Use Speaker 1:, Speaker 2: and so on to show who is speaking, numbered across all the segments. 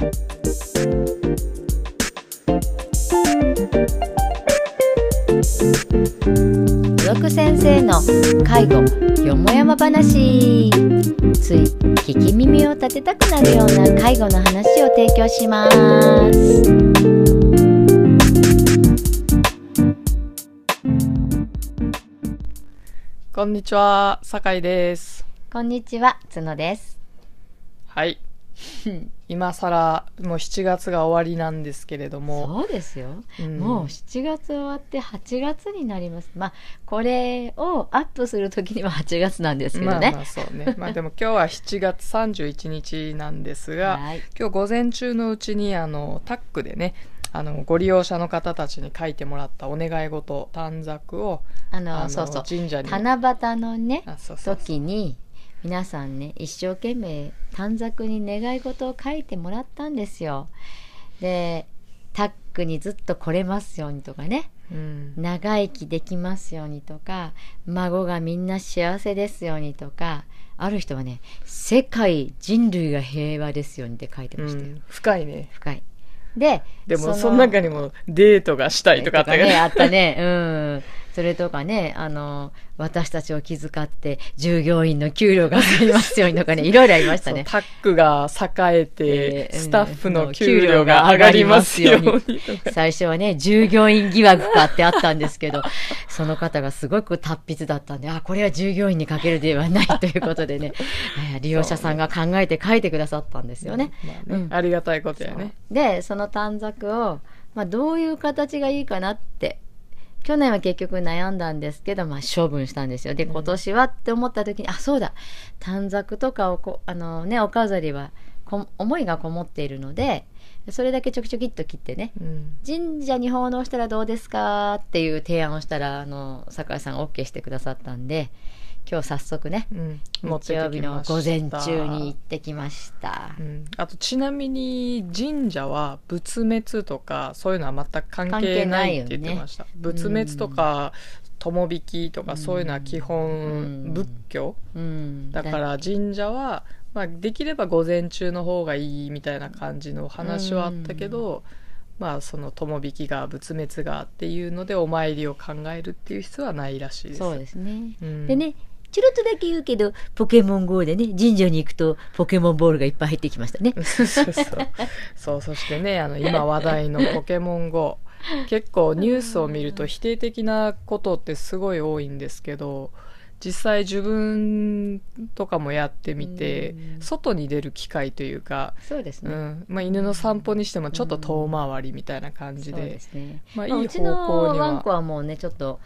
Speaker 1: 付録先生の介護よもやま話つい聞き耳を立てたくなるような介護の話を提供します
Speaker 2: こんにちは、酒井です。
Speaker 1: こんにちは角です
Speaker 2: はい。今更、もう7月が終わりなんですけれども、
Speaker 1: そうですよ、
Speaker 2: うん。
Speaker 1: もう7月終わって8月になります。まあこれをアップする時には8月なんですけどね、
Speaker 2: まあまあそうね。まあでも今日は7月31日なんですが、
Speaker 1: はい。
Speaker 2: 今日午前中のうちにあのタックでね、あのご利用者の方たちに書いてもらったお願い事短冊を
Speaker 1: あのそうそう。
Speaker 2: 神社に。
Speaker 1: 七夕のね時に皆さんね一生懸命短冊に願い事を書いてもらったんですよ。でタックにずっと来れますようにとかね
Speaker 2: うん
Speaker 1: 長生きできますようにとか孫がみんな幸せですようにとかある人はね世界人類が平和ですようにって書いて
Speaker 2: う
Speaker 1: ましたよ、
Speaker 2: ん深いね。
Speaker 1: 深い。で
Speaker 2: でもその中にもデートがしたいとかあった
Speaker 1: ね、あったね。うん。それとかね、あの、私たちを気遣って従業員の給料が上がりますようにとかね、いろいろありましたね。
Speaker 2: タックが栄えて、
Speaker 1: えー
Speaker 2: スタッフの給料が上がりますように。
Speaker 1: 最初はね、従業員疑惑かってあったんですけど、その方がすごく達筆だったんで、あ、これは従業員にかけるではないということでね、えー利用者さんが考えて書いてくださったんですよね。
Speaker 2: まあね
Speaker 1: うん
Speaker 2: ありがたいことやね。
Speaker 1: でその短冊を、まあ、どういう形がいいかなって去年は結局悩んだんですけど、まあ、処分したんですよ。で今年はって思った時に、あそうだ。短冊とかをこあの、ね、お飾りはこ思いがこもっているのでそれだけちょきちょきっと切ってね
Speaker 2: うん。
Speaker 1: 神社に奉納したらどうですかっていう提案をしたらあの酒井さんが OK してくださったんで今日早速ね
Speaker 2: うん。
Speaker 1: 日曜日の午前中に行ってきました。
Speaker 2: う。ん。あとちなみに神社は仏滅とかそういうのは全く関
Speaker 1: 関
Speaker 2: 係
Speaker 1: 係ない
Speaker 2: って言ってました、仏滅とか友引きとかそういうのは基
Speaker 1: う
Speaker 2: 本
Speaker 1: ん
Speaker 2: 仏教。
Speaker 1: うん、
Speaker 2: だから神社は、まあ、できれば午前中の方がいいみたいな感じの話はあったけど、まあその友引きが仏滅がっていうのでお参りを考えるっていう必要はないらしいです。
Speaker 1: そうですね。
Speaker 2: うん
Speaker 1: でね、ちょろっとだけ言うけど、ポケモン GO でね、神社に行くとポケモンボールがいっぱい入ってきましたね。
Speaker 2: そうそうそしてねあの今話題の「ポケモン GO」結構ニュースを見ると否定的なことってすごい多いんですけど実際自分とかもやってみて
Speaker 1: うん。
Speaker 2: 外に出る機会というか、
Speaker 1: そうですね。
Speaker 2: うん。まあ、犬の散歩にしてもちょっと遠回りみたいな感じ
Speaker 1: そう
Speaker 2: で
Speaker 1: ですね。
Speaker 2: まあ
Speaker 1: まあ
Speaker 2: いいう方
Speaker 1: ちの
Speaker 2: 向には
Speaker 1: ワンコはもうね、ちょっと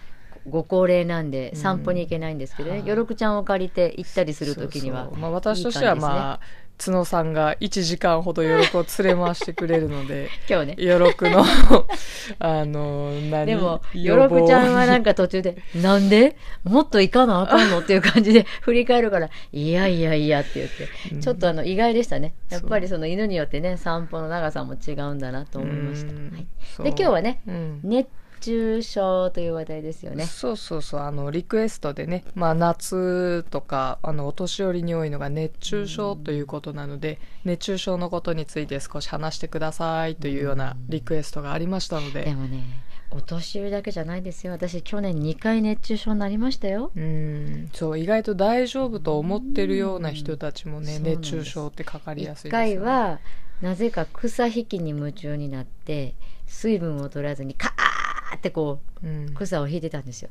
Speaker 1: ご高齢なんで
Speaker 2: うん。
Speaker 1: 散歩に行けないんですけどね、
Speaker 2: はい。
Speaker 1: よろくちゃんを借りて行ったりするときには
Speaker 2: まあ、私としてはまあ角さんが1時間ほどよろくを連れ回してくれるので
Speaker 1: 今日ね。
Speaker 2: よろくの あの何
Speaker 1: でも、
Speaker 2: 予
Speaker 1: よろちゃんはなんか途中で、なんで？もっと行かなあかんの？っていう感じで 振り返るから、いやいやいやって言って、
Speaker 2: うん。
Speaker 1: ちょっとあの意外でしたね。やっぱり
Speaker 2: そ
Speaker 1: その犬によってね、散歩の長さも違うんだなと思いました。
Speaker 2: うん。
Speaker 1: はい、で、今日はね、
Speaker 2: うん。
Speaker 1: 熱中症という話題ですよね。
Speaker 2: そうそうそうあのリクエストでね、まあ、夏とかあのお年寄りに多いのが熱中症ということなので、熱中症のことについて少し話してくださいというようなリクエストがありましたので、
Speaker 1: でもね、お年寄りだけじゃないですよ。私、去年2回熱中症になりましたよ。
Speaker 2: うんそう意外と大丈夫と思ってるような人たちもね、
Speaker 1: そうなん
Speaker 2: 熱中症ってかかりやす
Speaker 1: 1
Speaker 2: いですよね
Speaker 1: 回は、なぜか草引きに夢中になって、水分を取らずにカーってこう、
Speaker 2: うん
Speaker 1: 草を引いてたんですよ。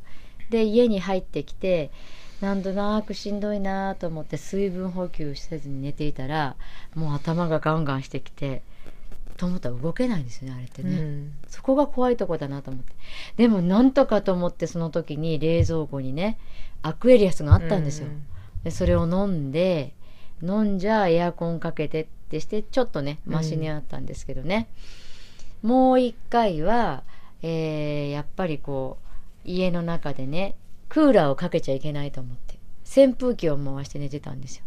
Speaker 1: で家に入ってきてなんとなくしんどいなと思って水分補給せずに寝ていたらもう頭がガンガンしてきてと思ったら動けないんですよねあれってね、
Speaker 2: うん。
Speaker 1: そこが怖いとこだなと思って。でもなんとかと思ってその時に冷蔵庫にねアクエリアスがあったんですよ、でそれを飲んで飲んじゃエアコンかけてってしてちょっとねマシにあったんですけどね、もう一回は、えーやっぱりこう家の中でねクーラーをかけちゃいけないと思って扇風機を回して寝てたんですよ。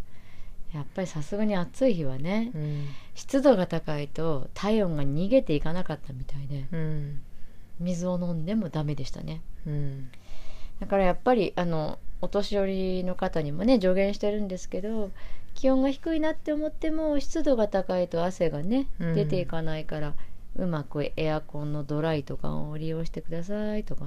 Speaker 1: やっぱりさすがに暑い日はね、
Speaker 2: うん。
Speaker 1: 湿度が高いと体温が逃げていかなかったみたいで
Speaker 2: うん。
Speaker 1: 水を飲んでもダメでしたね。
Speaker 2: うん。
Speaker 1: だからやっぱりあのお年寄りの方にもね助言してるんですけど気温が低いなって思っても湿度が高いと汗がね
Speaker 2: うん。
Speaker 1: 出ていかないから、うまくエアコンのドライとかを利用してくださいとか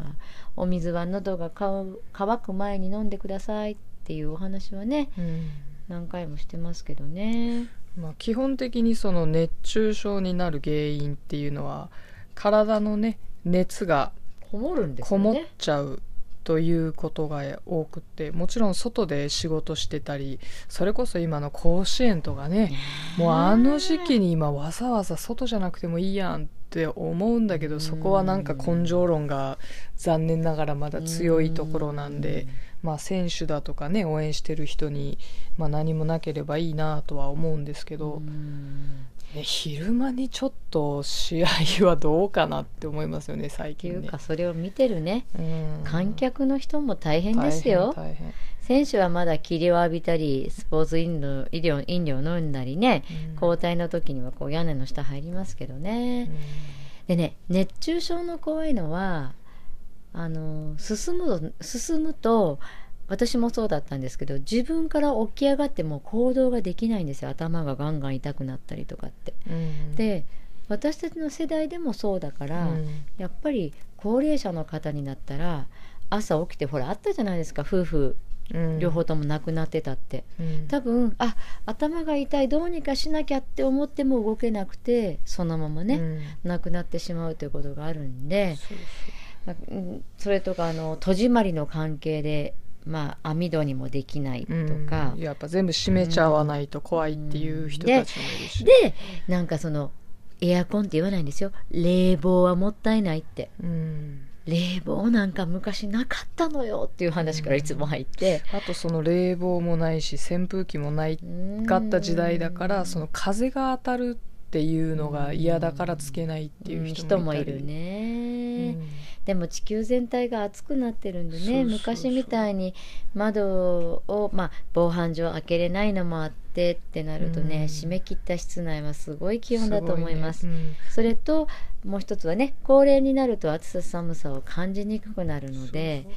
Speaker 1: お水は喉が乾く前に飲んでくださいっていうお話はね
Speaker 2: うん
Speaker 1: 何回もしてますけどね。
Speaker 2: まあ、基本的にその熱中症になる原因っていうのは体のね熱が
Speaker 1: こもるんです
Speaker 2: こもっ。ちゃうということが多くってもちろん外で仕事してたりそれこそ今の甲子園とかねもうあの時期に今わざわざ外じゃなくてもいいやんって思うんだけどそこはなんか根性論が残念ながらまだ強いところなんでまあ選手だとかね応援してる人にまあ何もなければいいなとは思うんですけど、
Speaker 1: うん。
Speaker 2: ね、昼間にちょっと試合はどうかなって思いますよね最近ね。
Speaker 1: うかそれを見てるね。
Speaker 2: うん。
Speaker 1: 観客の人も大変ですよ。
Speaker 2: 大変
Speaker 1: 選手はまだ霧を浴びたりスポーツ飲料飲料飲料飲んだりね、
Speaker 2: うん。
Speaker 1: 交代の時にはこう屋根の下入りますけどね、でね熱中症の怖いのはあの進むと進むと私もそうだったんですけど自分から起き上がっても行動ができないんですよ。頭がガンガン痛くなったりとかって。
Speaker 2: うん。
Speaker 1: で私たちの世代でもそうだから、
Speaker 2: うん。
Speaker 1: やっぱり高齢者の方になったら朝起きてほらあったじゃないですか夫婦
Speaker 2: うん。
Speaker 1: 両方とも亡くなってたって、
Speaker 2: うん。
Speaker 1: 多分あ頭が痛いどうにかしなきゃって思っても動けなくてそのままね、
Speaker 2: うん。
Speaker 1: 亡くなってしまうということがあるんで
Speaker 2: そ
Speaker 1: れとかあの戸締まりの関係で、まあ、網戸にもできないとか、
Speaker 2: うん。やっぱ全部閉めちゃわないと怖いっていう人たちもいるし、
Speaker 1: でなんかそのエアコンって言わないんですよ。冷房はもったいないって。
Speaker 2: うん
Speaker 1: 冷房なんか昔なかったのよっていう話からいつも入って、
Speaker 2: あとその冷房もないし扇風機もないかった時代だからその風が当たるっていうのが嫌だからつけないっていう人
Speaker 1: 人も
Speaker 2: もい
Speaker 1: るね、
Speaker 2: うん。
Speaker 1: でも地球全体が暑くなってるんでね
Speaker 2: そうそうそう
Speaker 1: 昔みたいに窓を、まあ、防犯上開けれないのもあってってなるとね、
Speaker 2: うん。
Speaker 1: 締め切った室内はすごい気温だと思います。
Speaker 2: すごいね。
Speaker 1: それともう一つはね高齢になると暑さ寒さを感じにくくなるので
Speaker 2: うん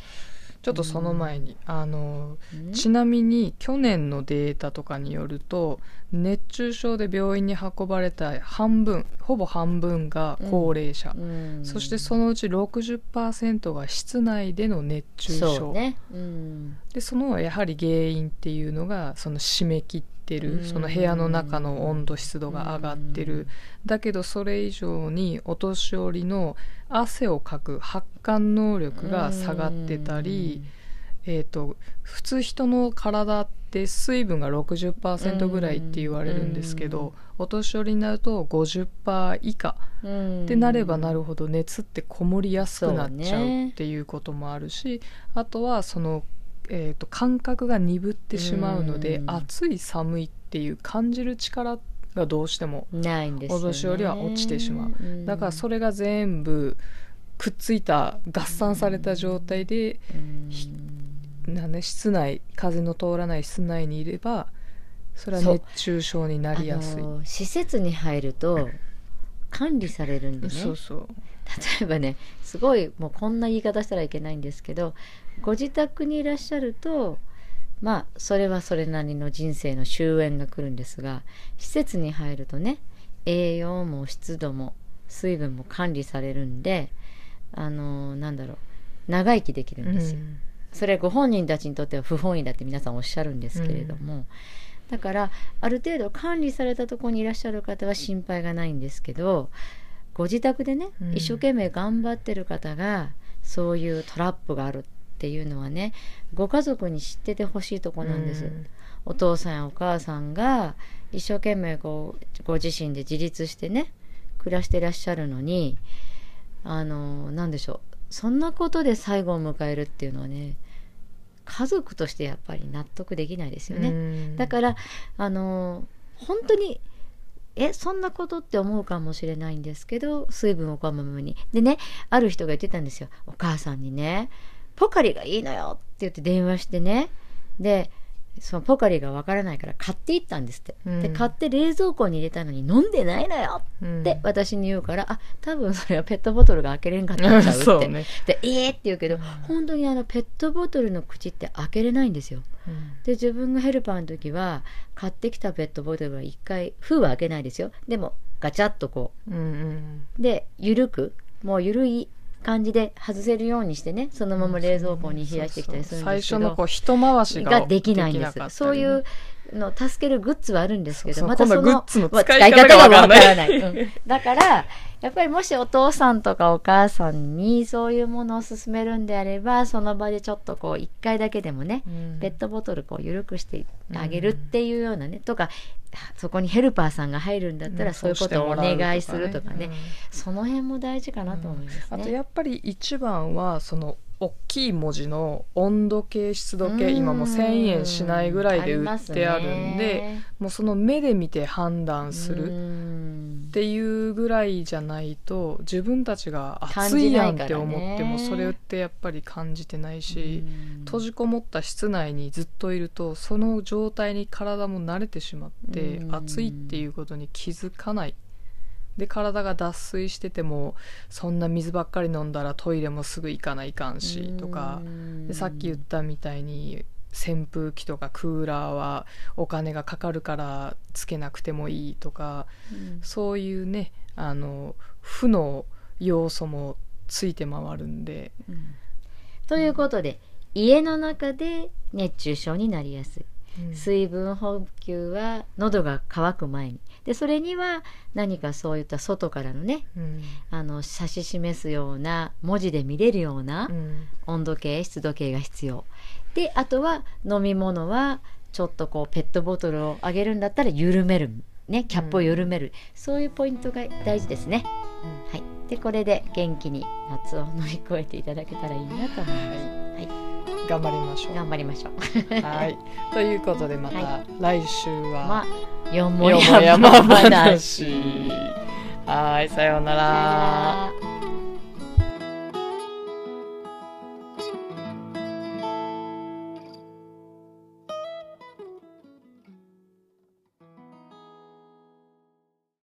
Speaker 2: ちょっとその前に、あの
Speaker 1: うん。
Speaker 2: ちなみに去年のデータとかによると熱中症で病院に運ばれた半分ほぼ半分が高齢者、
Speaker 1: うん。
Speaker 2: そしてそのうち60%が室内での熱中症。
Speaker 1: そうね、うん、
Speaker 2: でそのやはり原因っていうのがその締め切ってる、
Speaker 1: うん。
Speaker 2: その部屋の中の温度湿度が上がってる、
Speaker 1: うん。
Speaker 2: だけどそれ以上にお年寄りの汗をかく発汗能力が下がってたり、えー、と普通人の体って水分が60%ぐらいって言われるんですけど、
Speaker 1: うん。
Speaker 2: お年寄りになると50%以下
Speaker 1: うん。
Speaker 2: ってなればなるほど熱ってこもりやすくなっちゃ
Speaker 1: そう
Speaker 2: っていうこともあるし、あとはその、えー、と感覚が鈍ってしまうので、
Speaker 1: うん。
Speaker 2: 暑い寒いっていう感じる力がどうしても
Speaker 1: ないんですよ、ね、
Speaker 2: お年寄りは落ちてしまう。
Speaker 1: うん。
Speaker 2: だからそれが全部くっついた合算された状態で、
Speaker 1: うん。
Speaker 2: なんで室内風の通らない室内にいればそれは熱中症になりやすい。
Speaker 1: あの施設に入ると管理されるんでね。
Speaker 2: そうそう。
Speaker 1: 例えばねすごいもうこんな言い方したらいけないんですけどご自宅にいらっしゃるとまあそれはそれなりの人生の終焉が来るんですが施設に入るとね栄養も湿度も水分も管理されるんであのなんだろう長生きできるんですよ。それはご本人たちにとっては不本意だって皆さんおっしゃるんですけれども、だからある程度管理されたところにいらっしゃる方は心配がないんですけどご自宅でね、
Speaker 2: うん。
Speaker 1: 一生懸命頑張ってる方がそういうトラップがある。っていうのはねご家族に知っててほしいとこなんです、
Speaker 2: うん。
Speaker 1: お父さんやお母さんが一生懸命こうご自身で自立してね暮らしてらっしゃるのにあの何でしょうそんなことで最後を迎えるっていうのはね家族としてやっぱり納得できないですよね。
Speaker 2: うん。
Speaker 1: だからあの本当にえそんなことって思うかもしれないんですけど水分をこまめに。でねある人が言ってたんですよ。お母さんにね「ポカリがいいのよ」って言って電話してね。でそのポカリがわからないから買っていったんですって、
Speaker 2: うん。
Speaker 1: で買って冷蔵庫に入れたのに飲んでないのよ
Speaker 2: うん。
Speaker 1: って私に言うから、あ多分それはペットボトルが開けれんかったんちゃうって。
Speaker 2: そうね、
Speaker 1: でえーって言うけど、本当にあのペットボトルの口って開けれないんですよ。
Speaker 2: うん。
Speaker 1: で自分がヘルパーの時は買ってきたペットボトルは一回封は開けないですよ。でもガチャッとこ
Speaker 2: う。んうん
Speaker 1: うで緩くもう緩い感じで外せるようにしてねそのまま冷蔵庫に冷やしてきたりするんですけど
Speaker 2: 最初のこう一回しが
Speaker 1: ができないんです、
Speaker 2: ね。
Speaker 1: そういうのを助けるグッズはあるんですけどまたその
Speaker 2: 使い方がわかんない。
Speaker 1: 使い方がわからない。うん。だからやっぱりもしお父さんとかお母さんにそういうものを勧めるんであればその場でちょっとこう一回だけでもね、
Speaker 2: うん。
Speaker 1: ペットボトルこう緩くしてあげるっていうようなね、とかそこにヘルパーさんが入るんだったらそういうことをお願いするとかね,、
Speaker 2: うん。
Speaker 1: その辺も大事かなと思いますね。
Speaker 2: あとやっぱり一番はその大きい文字の温度計湿度計今もう1000円しないぐらいで売ってあるんでもうその目で見て判断する
Speaker 1: る
Speaker 2: っていうぐらいじゃないと自分たちが
Speaker 1: 感
Speaker 2: 暑いやんって思ってもそれってやっぱり感じてないし閉じこもった室内にずっといるとその状態に体も慣れてしまって
Speaker 1: うん。
Speaker 2: 暑いっていうことに気づかないで体が脱水しててもそんな水ばっかり飲んだらトイレもすぐ行かないかんしとか。でさっき言ったみたいに扇風機とかクーラーはお金がかかるからつけなくてもいいとかそういうねあの負の要素もついて回るんで、
Speaker 1: ということで家の中で熱中症になりやすい。
Speaker 2: うん
Speaker 1: 水分補給は喉が渇く前に。でそれには何かそういった外からのね
Speaker 2: うん。
Speaker 1: あの指し示すような文字で見れるような
Speaker 2: うん。
Speaker 1: 温度計湿度計が必要。であとは飲み物はちょっとこうペットボトルをあげるんだったら緩める。ねキャップを緩める、そういうポイントが大事ですね、はい、でこれで元気に夏を乗り越えていただけたらいいなと思います、はい、
Speaker 2: 頑張りましょう。
Speaker 1: 頑張りましょう。
Speaker 2: はい、ということでまた
Speaker 1: は
Speaker 2: 来週は
Speaker 1: まあよもやま話
Speaker 2: 話。はい、さよう
Speaker 1: なら